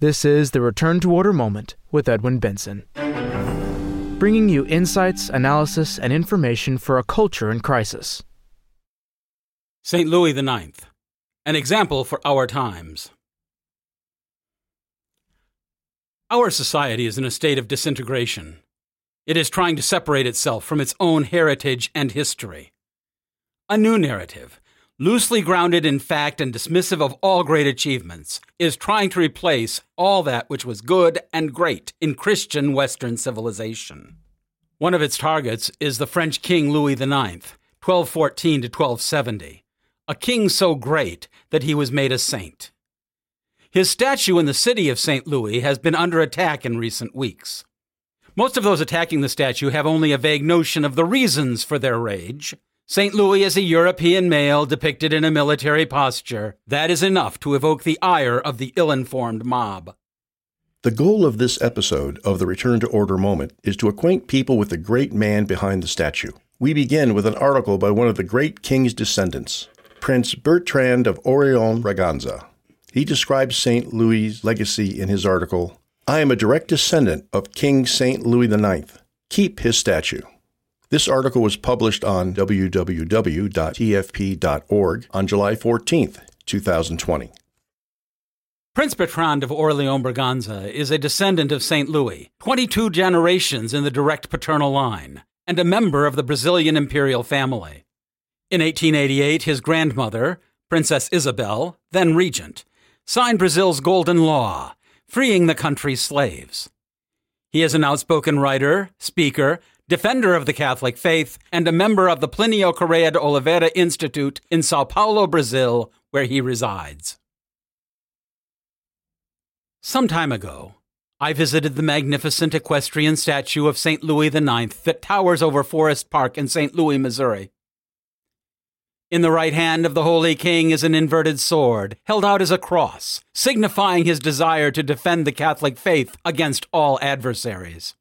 This is the Return to Order Moment with Edwin Benson, bringing you insights, analysis, and information for a culture in crisis. St. Louis IX, an example for our times. Our society is in a state of disintegration. It is trying to separate itself from its own heritage and history. A new narrative, loosely grounded in fact and dismissive of all great achievements, is trying to replace all that which was good and great in Christian Western civilization. One of its targets is the French King Louis IX, 1214 to 1270, a king so great that he was made a saint. His statue in the city of St. Louis has been under attack in recent weeks. Most of those attacking the statue have only a vague notion of the reasons for their rage, St. Louis is a European male depicted in a military posture. That is enough to evoke the ire of the ill informed mob. The goal of this episode of the Return to Order moment is to acquaint people with the great man behind the statue. We begin with an article by one of the great king's descendants, Prince Bertrand of Orleans Braganza. He describes St. Louis' legacy in his article I am a direct descendant of King St. Louis IX. Keep his statue. This article was published on www.tfp.org on July 14, 2020. Prince Bertrand of Orleans Braganza is a descendant of St. Louis, 22 generations in the direct paternal line, and a member of the Brazilian imperial family. In 1888, his grandmother, Princess Isabel, then regent, signed Brazil's Golden Law, freeing the country's slaves. He is an outspoken writer, speaker, defender of the Catholic faith, and a member of the Plinio Correa de Oliveira Institute in Sao Paulo, Brazil, where he resides. Some time ago, I visited the magnificent equestrian statue of St. Louis IX that towers over Forest Park in St. Louis, Missouri. In the right hand of the Holy King is an inverted sword, held out as a cross, signifying his desire to defend the Catholic faith against all adversaries.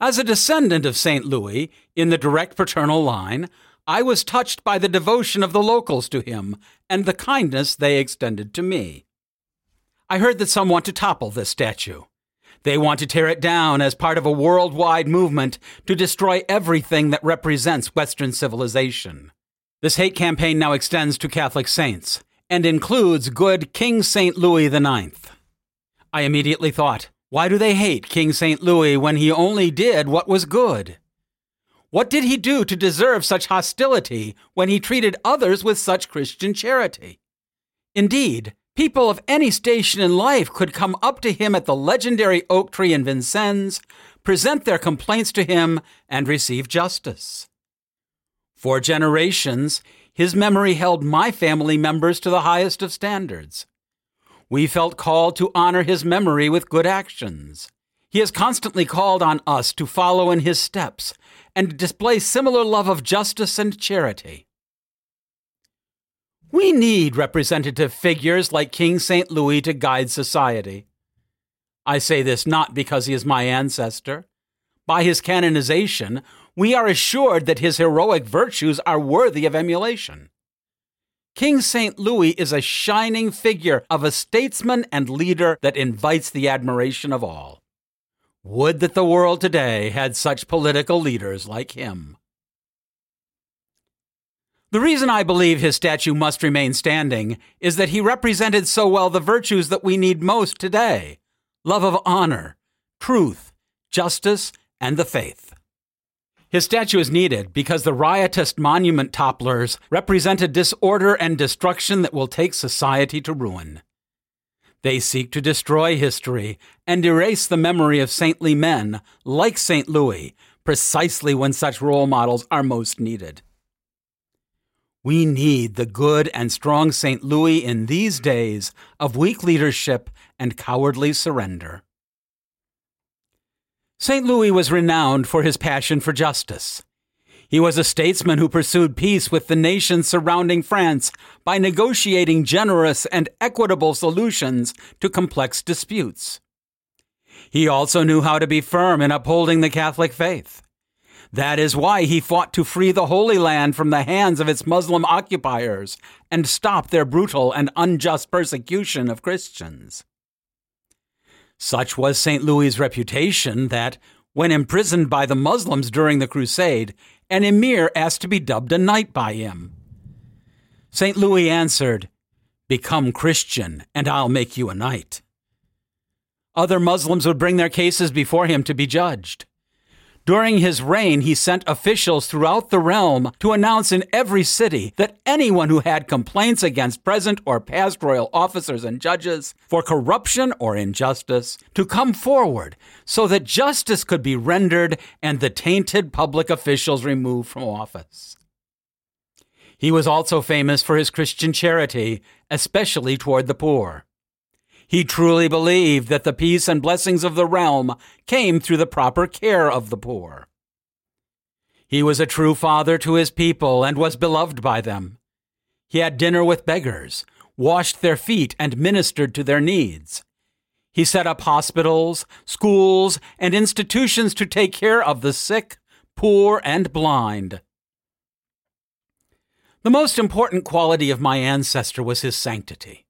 As a descendant of St. Louis, in the direct paternal line, I was touched by the devotion of the locals to him and the kindness they extended to me. I heard that some want to topple this statue. They want to tear it down as part of a worldwide movement to destroy everything that represents Western civilization. This hate campaign now extends to Catholic saints and includes good King St. Louis IX. I immediately thought, why do they hate King St. Louis when he only did what was good? What did he do to deserve such hostility when he treated others with such Christian charity? Indeed, people of any station in life could come up to him at the legendary oak tree in Vincennes, present their complaints to him, and receive justice. For generations, his memory held my family members to the highest of standards we felt called to honor his memory with good actions. He has constantly called on us to follow in his steps and display similar love of justice and charity. We need representative figures like King St. Louis to guide society. I say this not because he is my ancestor. By his canonization, we are assured that his heroic virtues are worthy of emulation. King St. Louis is a shining figure of a statesman and leader that invites the admiration of all. Would that the world today had such political leaders like him. The reason I believe his statue must remain standing is that he represented so well the virtues that we need most today love of honor, truth, justice, and the faith. His statue is needed because the riotous monument topplers represent a disorder and destruction that will take society to ruin. They seek to destroy history and erase the memory of saintly men like St. Louis, precisely when such role models are most needed. We need the good and strong St. Louis in these days of weak leadership and cowardly surrender. St. Louis was renowned for his passion for justice. He was a statesman who pursued peace with the nations surrounding France by negotiating generous and equitable solutions to complex disputes. He also knew how to be firm in upholding the Catholic faith. That is why he fought to free the Holy Land from the hands of its Muslim occupiers and stop their brutal and unjust persecution of Christians. Such was St. Louis's reputation that, when imprisoned by the Muslims during the crusade, an emir asked to be dubbed a knight by him. St. Louis answered, Become Christian, and I'll make you a knight. Other Muslims would bring their cases before him to be judged. During his reign, he sent officials throughout the realm to announce in every city that anyone who had complaints against present or past royal officers and judges for corruption or injustice to come forward so that justice could be rendered and the tainted public officials removed from office. He was also famous for his Christian charity, especially toward the poor. He truly believed that the peace and blessings of the realm came through the proper care of the poor. He was a true father to his people and was beloved by them. He had dinner with beggars, washed their feet, and ministered to their needs. He set up hospitals, schools, and institutions to take care of the sick, poor, and blind. The most important quality of my ancestor was his sanctity.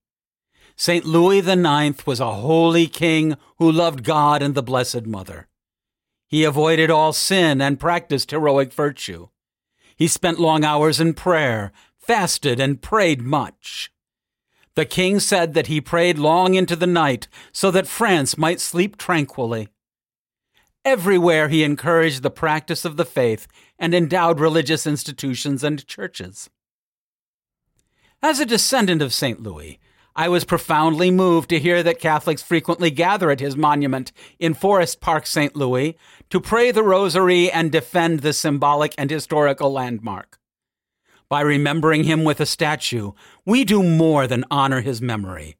St. Louis IX was a holy king who loved God and the Blessed Mother. He avoided all sin and practiced heroic virtue. He spent long hours in prayer, fasted, and prayed much. The king said that he prayed long into the night so that France might sleep tranquilly. Everywhere he encouraged the practice of the faith and endowed religious institutions and churches. As a descendant of St. Louis, I was profoundly moved to hear that Catholics frequently gather at his monument in Forest Park, St. Louis, to pray the rosary and defend the symbolic and historical landmark. By remembering him with a statue, we do more than honor his memory.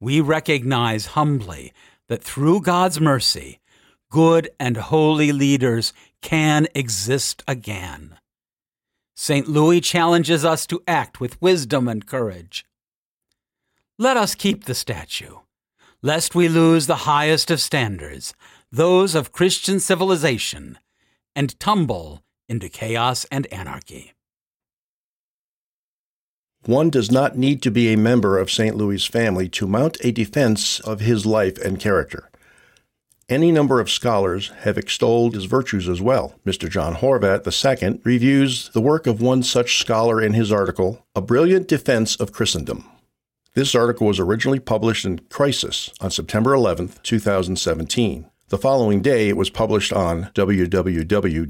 We recognize humbly that through God's mercy, good and holy leaders can exist again. St. Louis challenges us to act with wisdom and courage. Let us keep the statue, lest we lose the highest of standards, those of Christian civilization, and tumble into chaos and anarchy. One does not need to be a member of St. Louis' family to mount a defense of his life and character. Any number of scholars have extolled his virtues as well. Mr. John Horvat II reviews the work of one such scholar in his article, A Brilliant Defense of Christendom. This article was originally published in Crisis on September 11, 2017. The following day, it was published on www.tfp.org.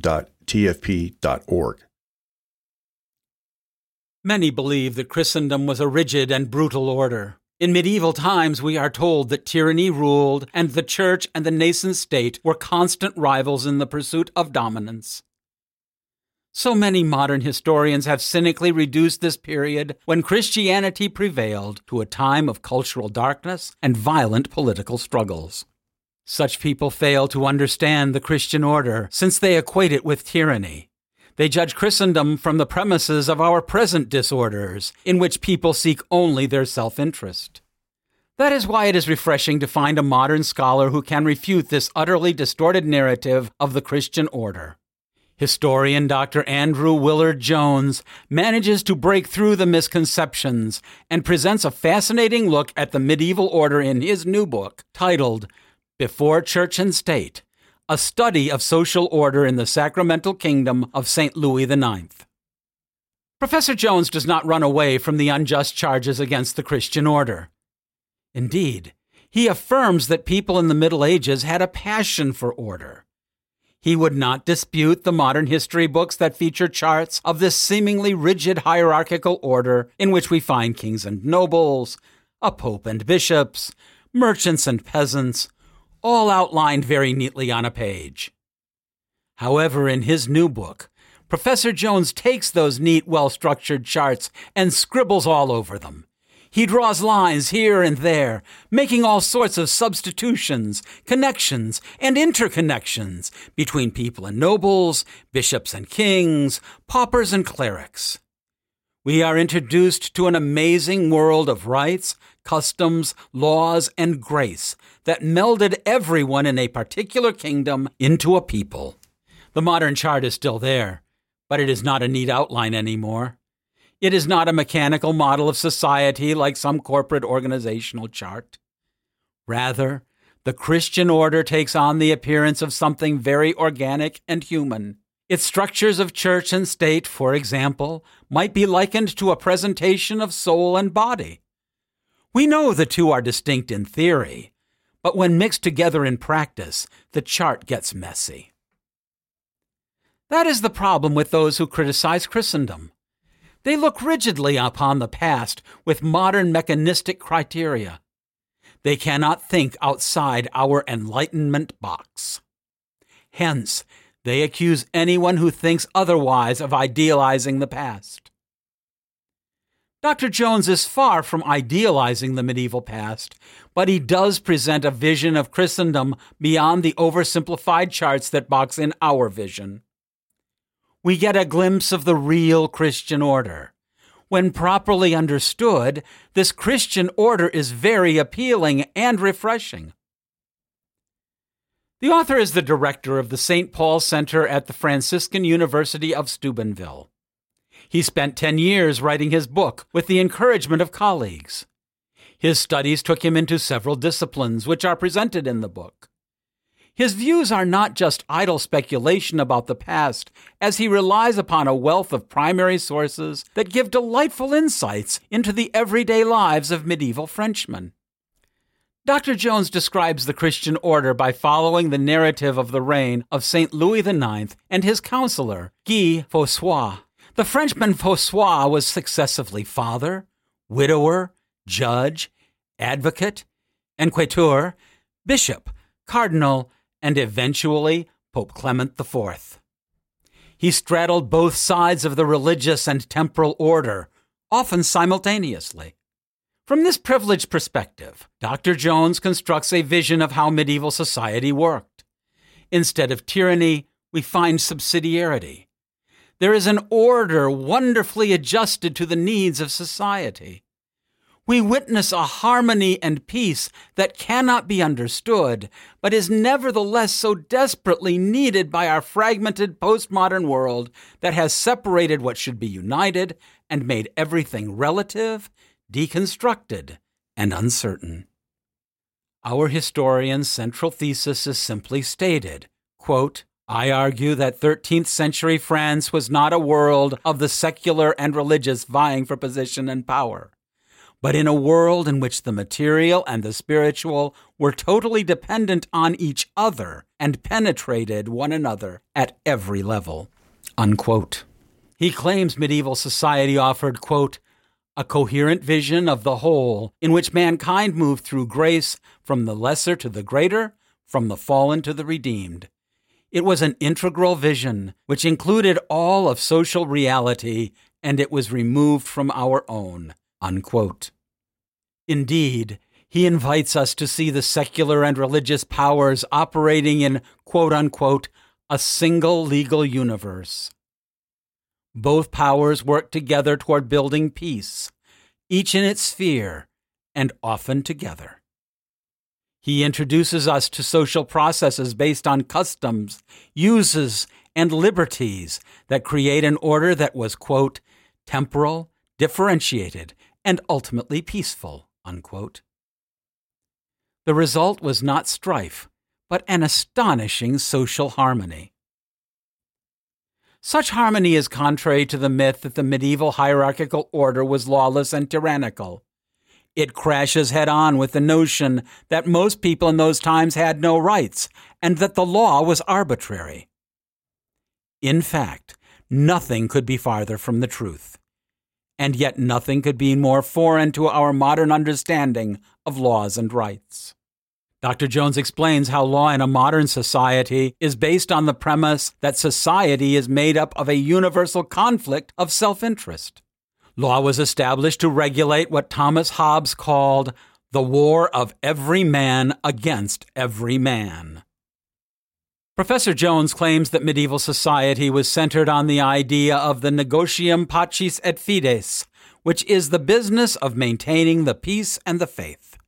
Many believe that Christendom was a rigid and brutal order. In medieval times, we are told that tyranny ruled, and the church and the nascent state were constant rivals in the pursuit of dominance. So many modern historians have cynically reduced this period when Christianity prevailed to a time of cultural darkness and violent political struggles. Such people fail to understand the Christian order since they equate it with tyranny. They judge Christendom from the premises of our present disorders, in which people seek only their self interest. That is why it is refreshing to find a modern scholar who can refute this utterly distorted narrative of the Christian order. Historian Dr. Andrew Willard Jones manages to break through the misconceptions and presents a fascinating look at the medieval order in his new book titled Before Church and State A Study of Social Order in the Sacramental Kingdom of St. Louis IX. Professor Jones does not run away from the unjust charges against the Christian order. Indeed, he affirms that people in the Middle Ages had a passion for order. He would not dispute the modern history books that feature charts of this seemingly rigid hierarchical order in which we find kings and nobles, a pope and bishops, merchants and peasants, all outlined very neatly on a page. However, in his new book, Professor Jones takes those neat, well structured charts and scribbles all over them, he draws lines here and there, making all sorts of substitutions, connections, and interconnections between people and nobles, bishops and kings, paupers and clerics. We are introduced to an amazing world of rights, customs, laws, and grace that melded everyone in a particular kingdom into a people. The modern chart is still there, but it is not a neat outline anymore. It is not a mechanical model of society like some corporate organizational chart. Rather, the Christian order takes on the appearance of something very organic and human. Its structures of church and state, for example, might be likened to a presentation of soul and body. We know the two are distinct in theory, but when mixed together in practice, the chart gets messy. That is the problem with those who criticize Christendom. They look rigidly upon the past with modern mechanistic criteria. They cannot think outside our enlightenment box. Hence, they accuse anyone who thinks otherwise of idealizing the past. Dr. Jones is far from idealizing the medieval past, but he does present a vision of Christendom beyond the oversimplified charts that box in our vision. We get a glimpse of the real Christian order. When properly understood, this Christian order is very appealing and refreshing. The author is the director of the St. Paul Center at the Franciscan University of Steubenville. He spent 10 years writing his book with the encouragement of colleagues. His studies took him into several disciplines, which are presented in the book. His views are not just idle speculation about the past, as he relies upon a wealth of primary sources that give delightful insights into the everyday lives of medieval Frenchmen. Dr. Jones describes the Christian order by following the narrative of the reign of St. Louis IX and his counselor, Guy Fossoy. The Frenchman Fossoy was successively father, widower, judge, advocate, inquisitor, bishop, cardinal, and eventually Pope Clement IV. He straddled both sides of the religious and temporal order, often simultaneously. From this privileged perspective, Dr. Jones constructs a vision of how medieval society worked. Instead of tyranny, we find subsidiarity. There is an order wonderfully adjusted to the needs of society we witness a harmony and peace that cannot be understood, but is nevertheless so desperately needed by our fragmented postmodern world that has separated what should be united and made everything relative, deconstructed, and uncertain. Our historian's central thesis is simply stated quote, I argue that 13th century France was not a world of the secular and religious vying for position and power but in a world in which the material and the spiritual were totally dependent on each other and penetrated one another at every level. Unquote. He claims medieval society offered, quote, a coherent vision of the whole in which mankind moved through grace from the lesser to the greater, from the fallen to the redeemed. It was an integral vision which included all of social reality, and it was removed from our own. Unquote. Indeed, he invites us to see the secular and religious powers operating in quote unquote a single legal universe. Both powers work together toward building peace, each in its sphere, and often together. He introduces us to social processes based on customs, uses, and liberties that create an order that was, quote, temporal, differentiated, and ultimately peaceful. Unquote. The result was not strife, but an astonishing social harmony. Such harmony is contrary to the myth that the medieval hierarchical order was lawless and tyrannical. It crashes head on with the notion that most people in those times had no rights and that the law was arbitrary. In fact, nothing could be farther from the truth and yet nothing could be more foreign to our modern understanding of laws and rights. Dr. Jones explains how law in a modern society is based on the premise that society is made up of a universal conflict of self interest. Law was established to regulate what Thomas Hobbes called the war of every man against every man. Professor Jones claims that medieval society was centered on the idea of the negotium pacis et fides, which is the business of maintaining the peace and the faith.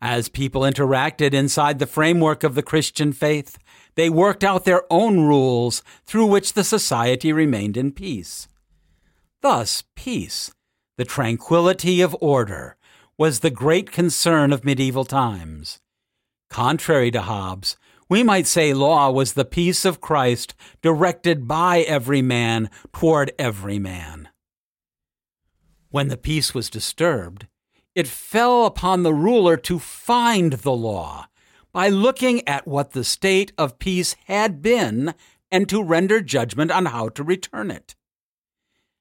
As people interacted inside the framework of the Christian faith, they worked out their own rules through which the society remained in peace. Thus, peace, the tranquility of order, was the great concern of medieval times. Contrary to Hobbes, we might say law was the peace of Christ directed by every man toward every man. When the peace was disturbed, it fell upon the ruler to find the law by looking at what the state of peace had been and to render judgment on how to return it.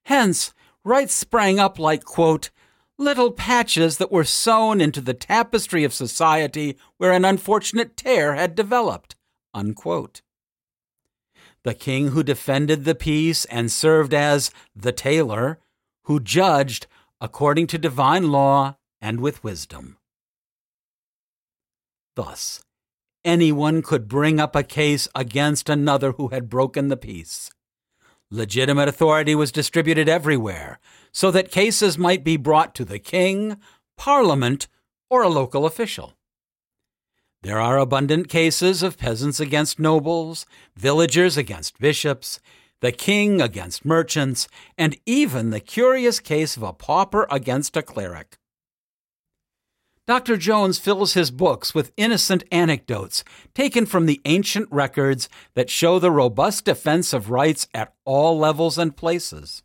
Hence, rights sprang up like, quote, little patches that were sewn into the tapestry of society where an unfortunate tear had developed. Unquote. The king who defended the peace and served as the tailor, who judged according to divine law and with wisdom. Thus, anyone could bring up a case against another who had broken the peace. Legitimate authority was distributed everywhere, so that cases might be brought to the king, parliament, or a local official. There are abundant cases of peasants against nobles, villagers against bishops, the king against merchants, and even the curious case of a pauper against a cleric. Dr. Jones fills his books with innocent anecdotes taken from the ancient records that show the robust defense of rights at all levels and places.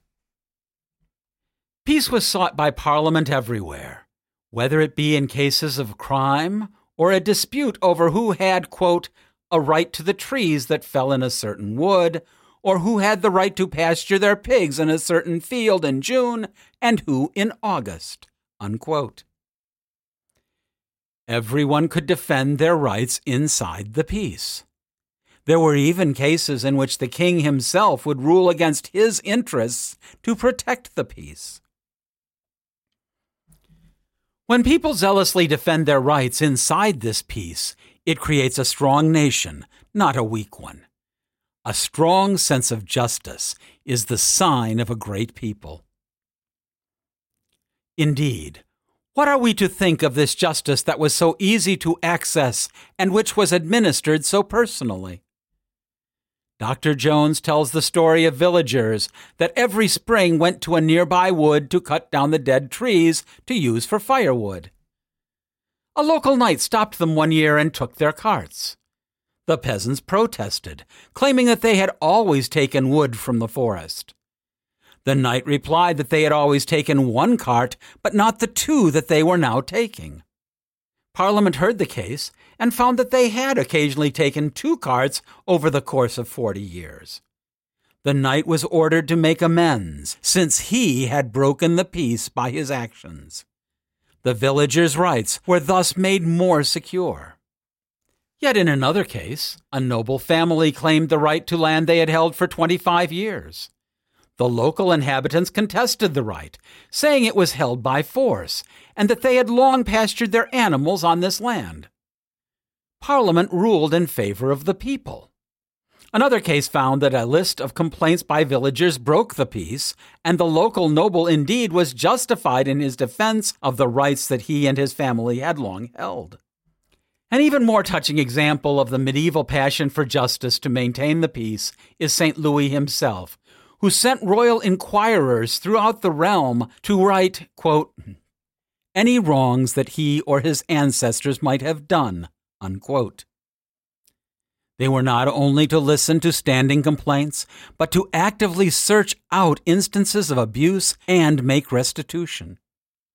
Peace was sought by Parliament everywhere, whether it be in cases of crime or a dispute over who had, quote, a right to the trees that fell in a certain wood, or who had the right to pasture their pigs in a certain field in June and who in August, unquote. Everyone could defend their rights inside the peace. There were even cases in which the king himself would rule against his interests to protect the peace. When people zealously defend their rights inside this peace, it creates a strong nation, not a weak one. A strong sense of justice is the sign of a great people. Indeed, what are we to think of this justice that was so easy to access and which was administered so personally? Dr. Jones tells the story of villagers that every spring went to a nearby wood to cut down the dead trees to use for firewood. A local knight stopped them one year and took their carts. The peasants protested, claiming that they had always taken wood from the forest. The knight replied that they had always taken one cart, but not the two that they were now taking. Parliament heard the case and found that they had occasionally taken two carts over the course of forty years. The knight was ordered to make amends, since he had broken the peace by his actions. The villagers' rights were thus made more secure. Yet in another case, a noble family claimed the right to land they had held for 25 years. The local inhabitants contested the right, saying it was held by force and that they had long pastured their animals on this land. Parliament ruled in favor of the people. Another case found that a list of complaints by villagers broke the peace, and the local noble indeed was justified in his defense of the rights that he and his family had long held. An even more touching example of the medieval passion for justice to maintain the peace is St. Louis himself, who sent royal inquirers throughout the realm to right, quote, any wrongs that he or his ancestors might have done. Unquote. They were not only to listen to standing complaints, but to actively search out instances of abuse and make restitution.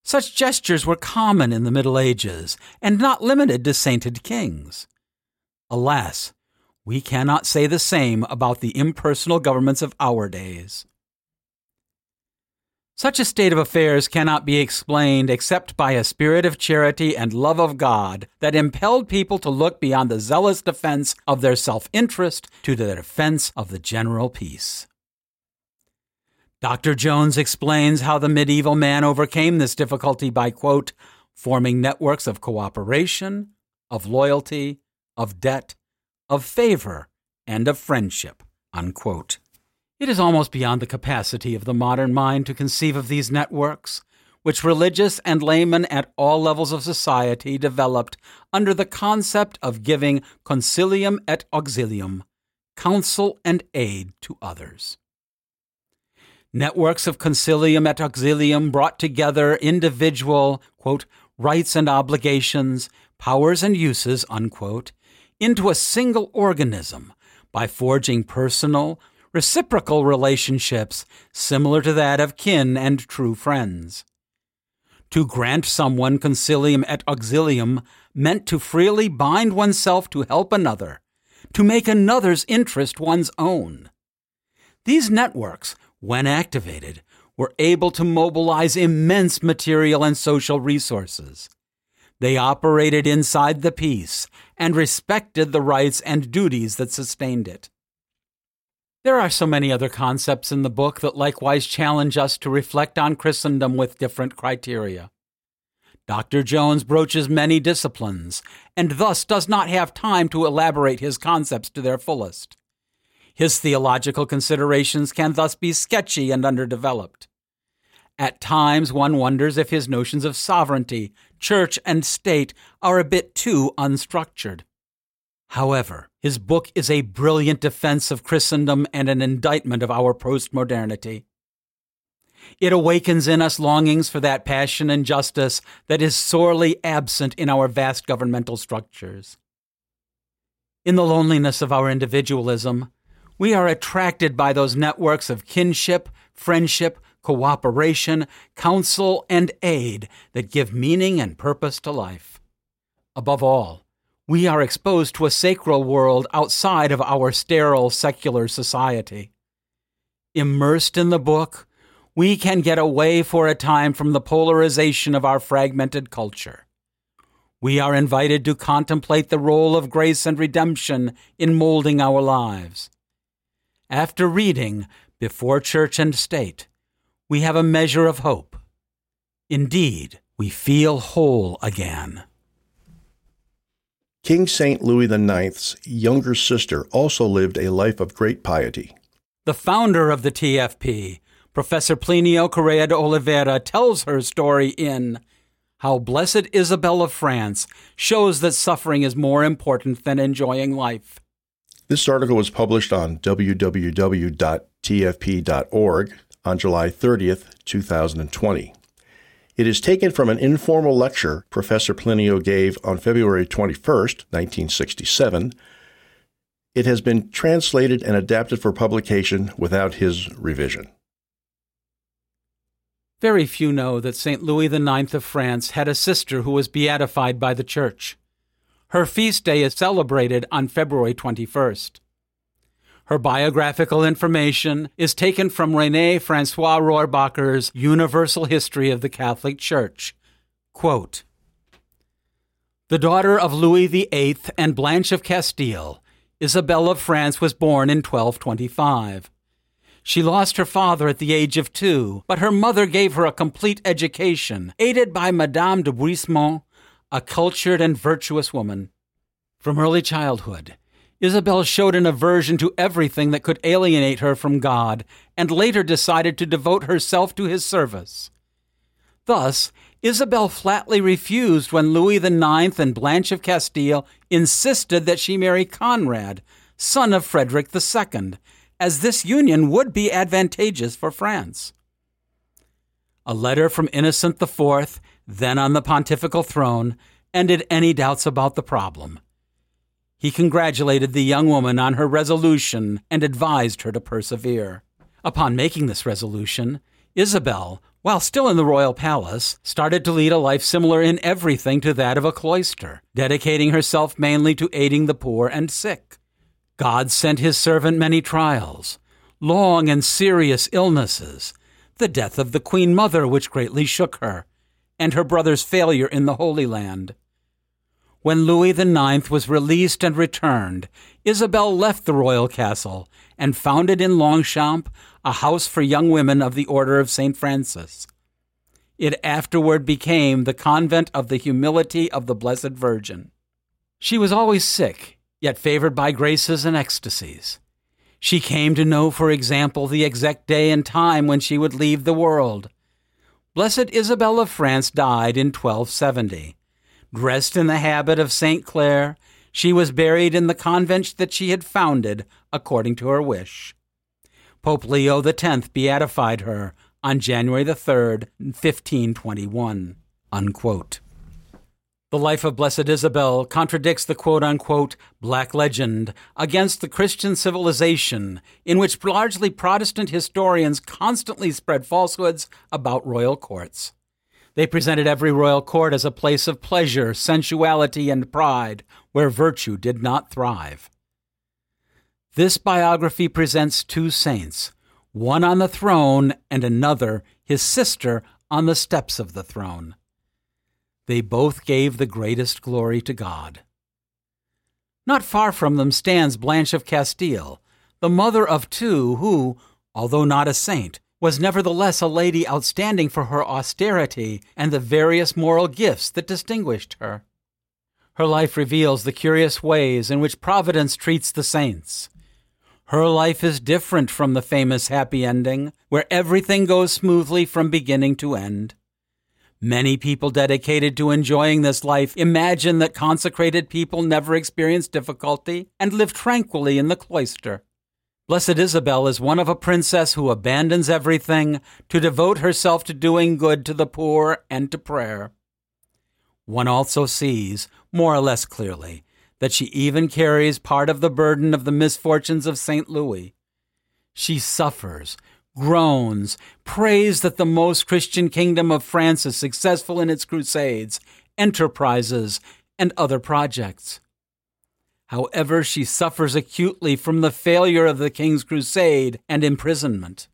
Such gestures were common in the Middle Ages and not limited to sainted kings. Alas, we cannot say the same about the impersonal governments of our days. Such a state of affairs cannot be explained except by a spirit of charity and love of God that impelled people to look beyond the zealous defense of their self interest to the defense of the general peace. Dr. Jones explains how the medieval man overcame this difficulty by, quote, forming networks of cooperation, of loyalty, of debt, of favor, and of friendship. Unquote. It is almost beyond the capacity of the modern mind to conceive of these networks, which religious and laymen at all levels of society developed under the concept of giving consilium et auxilium, counsel and aid to others. Networks of consilium et auxilium brought together individual, quote, rights and obligations powers and uses, unquote, into a single organism by forging personal, reciprocal relationships similar to that of kin and true friends. To grant someone consilium et auxilium meant to freely bind oneself to help another, to make another's interest one's own. These networks, when activated, were able to mobilize immense material and social resources. They operated inside the peace and respected the rights and duties that sustained it. There are so many other concepts in the book that likewise challenge us to reflect on Christendom with different criteria. Dr. Jones broaches many disciplines, and thus does not have time to elaborate his concepts to their fullest. His theological considerations can thus be sketchy and underdeveloped. At times, one wonders if his notions of sovereignty, church, and state are a bit too unstructured. However, his book is a brilliant defense of Christendom and an indictment of our postmodernity. It awakens in us longings for that passion and justice that is sorely absent in our vast governmental structures. In the loneliness of our individualism, we are attracted by those networks of kinship, friendship, cooperation, counsel, and aid that give meaning and purpose to life. Above all, we are exposed to a sacral world outside of our sterile secular society. Immersed in the book, we can get away for a time from the polarization of our fragmented culture. We are invited to contemplate the role of grace and redemption in molding our lives. After reading Before Church and State, we have a measure of hope. Indeed, we feel whole again. King St. Louis IX's younger sister also lived a life of great piety. The founder of the TFP, Professor Plinio Correa de Oliveira, tells her story in How Blessed Isabel of France Shows That Suffering is More Important Than Enjoying Life. This article was published on www.tfp.org on July 30th, 2020. It is taken from an informal lecture Professor Plinio gave on February 21st, 1967. It has been translated and adapted for publication without his revision. Very few know that St. Louis IX of France had a sister who was beatified by the Church. Her feast day is celebrated on February 21st. Her biographical information is taken from René Francois Rohrbacher's Universal History of the Catholic Church. Quote, the daughter of Louis VIII and Blanche of Castile, Isabel of France was born in 1225. She lost her father at the age of two, but her mother gave her a complete education, aided by Madame de Buismont, a cultured and virtuous woman. From early childhood, Isabel showed an aversion to everything that could alienate her from God, and later decided to devote herself to his service. Thus, Isabel flatly refused when Louis IX and Blanche of Castile insisted that she marry Conrad, son of Frederick II, as this union would be advantageous for France. A letter from Innocent IV, then on the pontifical throne, ended any doubts about the problem. He congratulated the young woman on her resolution and advised her to persevere. Upon making this resolution, Isabel, while still in the royal palace, started to lead a life similar in everything to that of a cloister, dedicating herself mainly to aiding the poor and sick. God sent his servant many trials, long and serious illnesses, the death of the Queen Mother, which greatly shook her, and her brother's failure in the Holy Land. When Louis IX was released and returned, Isabel left the royal castle and founded in Longchamp a house for young women of the Order of St. Francis. It afterward became the Convent of the Humility of the Blessed Virgin. She was always sick, yet favored by graces and ecstasies. She came to know, for example, the exact day and time when she would leave the world. Blessed Isabel of France died in 1270. Dressed in the habit of St. Clare, she was buried in the convent that she had founded according to her wish. Pope Leo X beatified her on January the 3rd, 1521. Unquote. The life of Blessed Isabel contradicts the quote unquote black legend against the Christian civilization, in which largely Protestant historians constantly spread falsehoods about royal courts. They presented every royal court as a place of pleasure, sensuality, and pride, where virtue did not thrive. This biography presents two saints, one on the throne and another, his sister, on the steps of the throne. They both gave the greatest glory to God. Not far from them stands Blanche of Castile, the mother of two who, although not a saint, was nevertheless a lady outstanding for her austerity and the various moral gifts that distinguished her. Her life reveals the curious ways in which Providence treats the saints. Her life is different from the famous happy ending, where everything goes smoothly from beginning to end. Many people dedicated to enjoying this life imagine that consecrated people never experience difficulty and live tranquilly in the cloister. Blessed Isabel is one of a princess who abandons everything to devote herself to doing good to the poor and to prayer. One also sees, more or less clearly, that she even carries part of the burden of the misfortunes of St. Louis. She suffers, groans, prays that the most Christian kingdom of France is successful in its crusades, enterprises, and other projects. However, she suffers acutely from the failure of the king's crusade and imprisonment.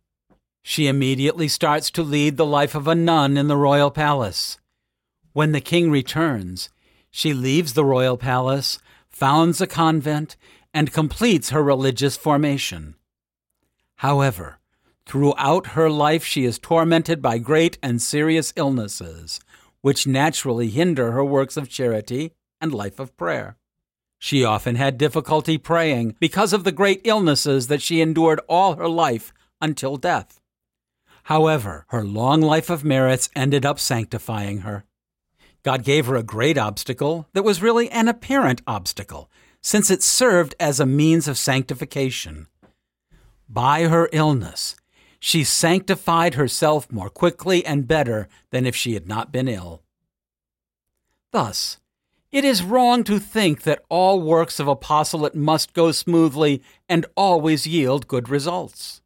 She immediately starts to lead the life of a nun in the royal palace. When the king returns, she leaves the royal palace, founds a convent, and completes her religious formation. However, Throughout her life, she is tormented by great and serious illnesses, which naturally hinder her works of charity and life of prayer. She often had difficulty praying because of the great illnesses that she endured all her life until death. However, her long life of merits ended up sanctifying her. God gave her a great obstacle that was really an apparent obstacle, since it served as a means of sanctification. By her illness, she sanctified herself more quickly and better than if she had not been ill. Thus, it is wrong to think that all works of apostolate must go smoothly and always yield good results.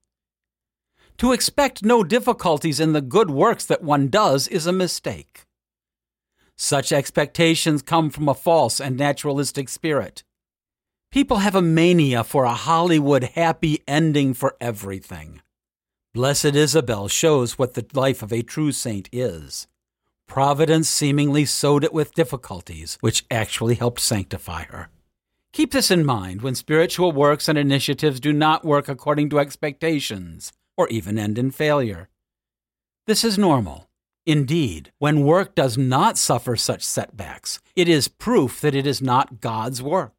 To expect no difficulties in the good works that one does is a mistake. Such expectations come from a false and naturalistic spirit. People have a mania for a Hollywood happy ending for everything. Blessed Isabel shows what the life of a true saint is. Providence seemingly sowed it with difficulties, which actually helped sanctify her. Keep this in mind when spiritual works and initiatives do not work according to expectations, or even end in failure. This is normal. Indeed, when work does not suffer such setbacks, it is proof that it is not God's work.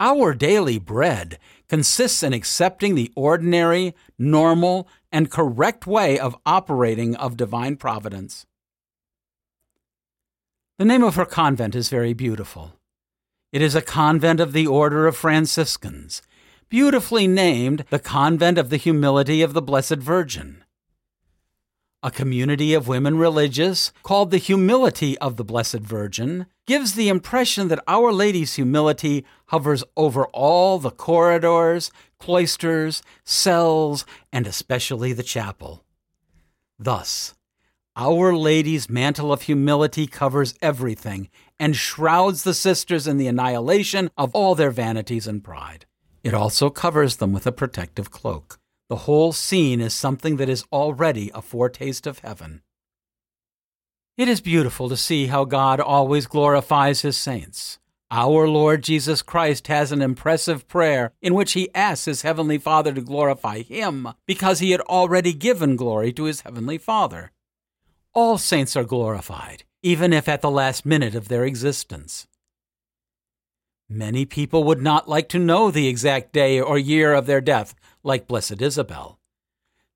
Our daily bread consists in accepting the ordinary, normal, and correct way of operating of divine providence. The name of her convent is very beautiful. It is a convent of the Order of Franciscans, beautifully named the Convent of the Humility of the Blessed Virgin a community of women religious called the Humility of the Blessed Virgin, gives the impression that Our Lady's humility hovers over all the corridors, cloisters, cells, and especially the chapel. Thus, Our Lady's mantle of humility covers everything and shrouds the sisters in the annihilation of all their vanities and pride. It also covers them with a protective cloak. The whole scene is something that is already a foretaste of heaven. It is beautiful to see how God always glorifies his saints. Our Lord Jesus Christ has an impressive prayer in which he asks his heavenly Father to glorify him because he had already given glory to his heavenly Father. All saints are glorified, even if at the last minute of their existence. Many people would not like to know the exact day or year of their death, like Blessed Isabel.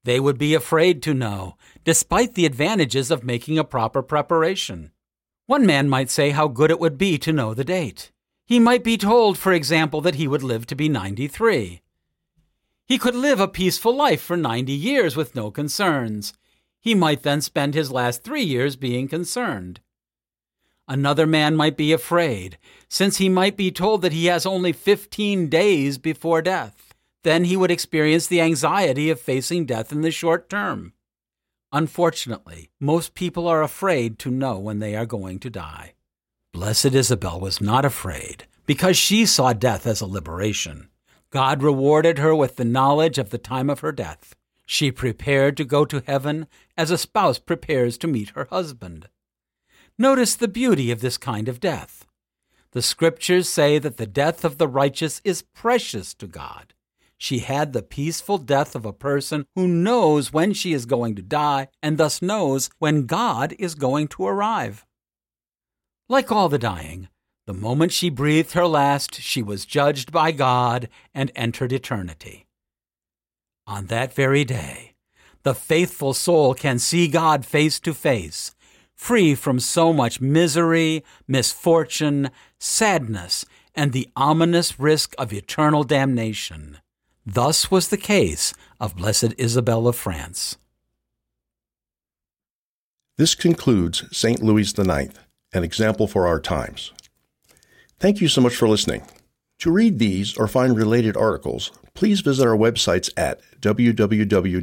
They would be afraid to know, despite the advantages of making a proper preparation. One man might say how good it would be to know the date. He might be told, for example, that he would live to be 93. He could live a peaceful life for 90 years with no concerns. He might then spend his last three years being concerned. Another man might be afraid, since he might be told that he has only 15 days before death. Then he would experience the anxiety of facing death in the short term. Unfortunately, most people are afraid to know when they are going to die. Blessed Isabel was not afraid because she saw death as a liberation. God rewarded her with the knowledge of the time of her death. She prepared to go to heaven as a spouse prepares to meet her husband. Notice the beauty of this kind of death. The scriptures say that the death of the righteous is precious to God. She had the peaceful death of a person who knows when she is going to die and thus knows when God is going to arrive. Like all the dying, the moment she breathed her last, she was judged by God and entered eternity. On that very day, the faithful soul can see God face to face free from so much misery, misfortune, sadness, and the ominous risk of eternal damnation. Thus was the case of Blessed Isabel of France. This concludes St. Louis IX, an example for our times. Thank you so much for listening. To read these or find related articles, please visit our websites at www.tfp.org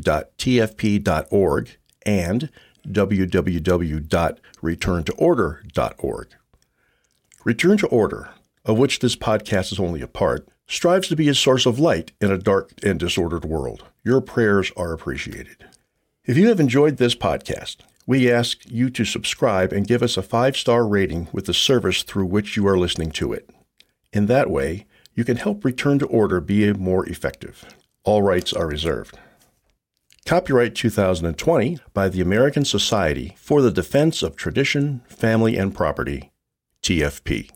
and www.returntoorder.org. Return to Order, of which this podcast is only a part, strives to be a source of light in a dark and disordered world. Your prayers are appreciated. If you have enjoyed this podcast, we ask you to subscribe and give us a five star rating with the service through which you are listening to it. In that way, you can help Return to Order be more effective. All rights are reserved. Copyright 2020 by the American Society for the Defense of Tradition, Family, and Property, TFP.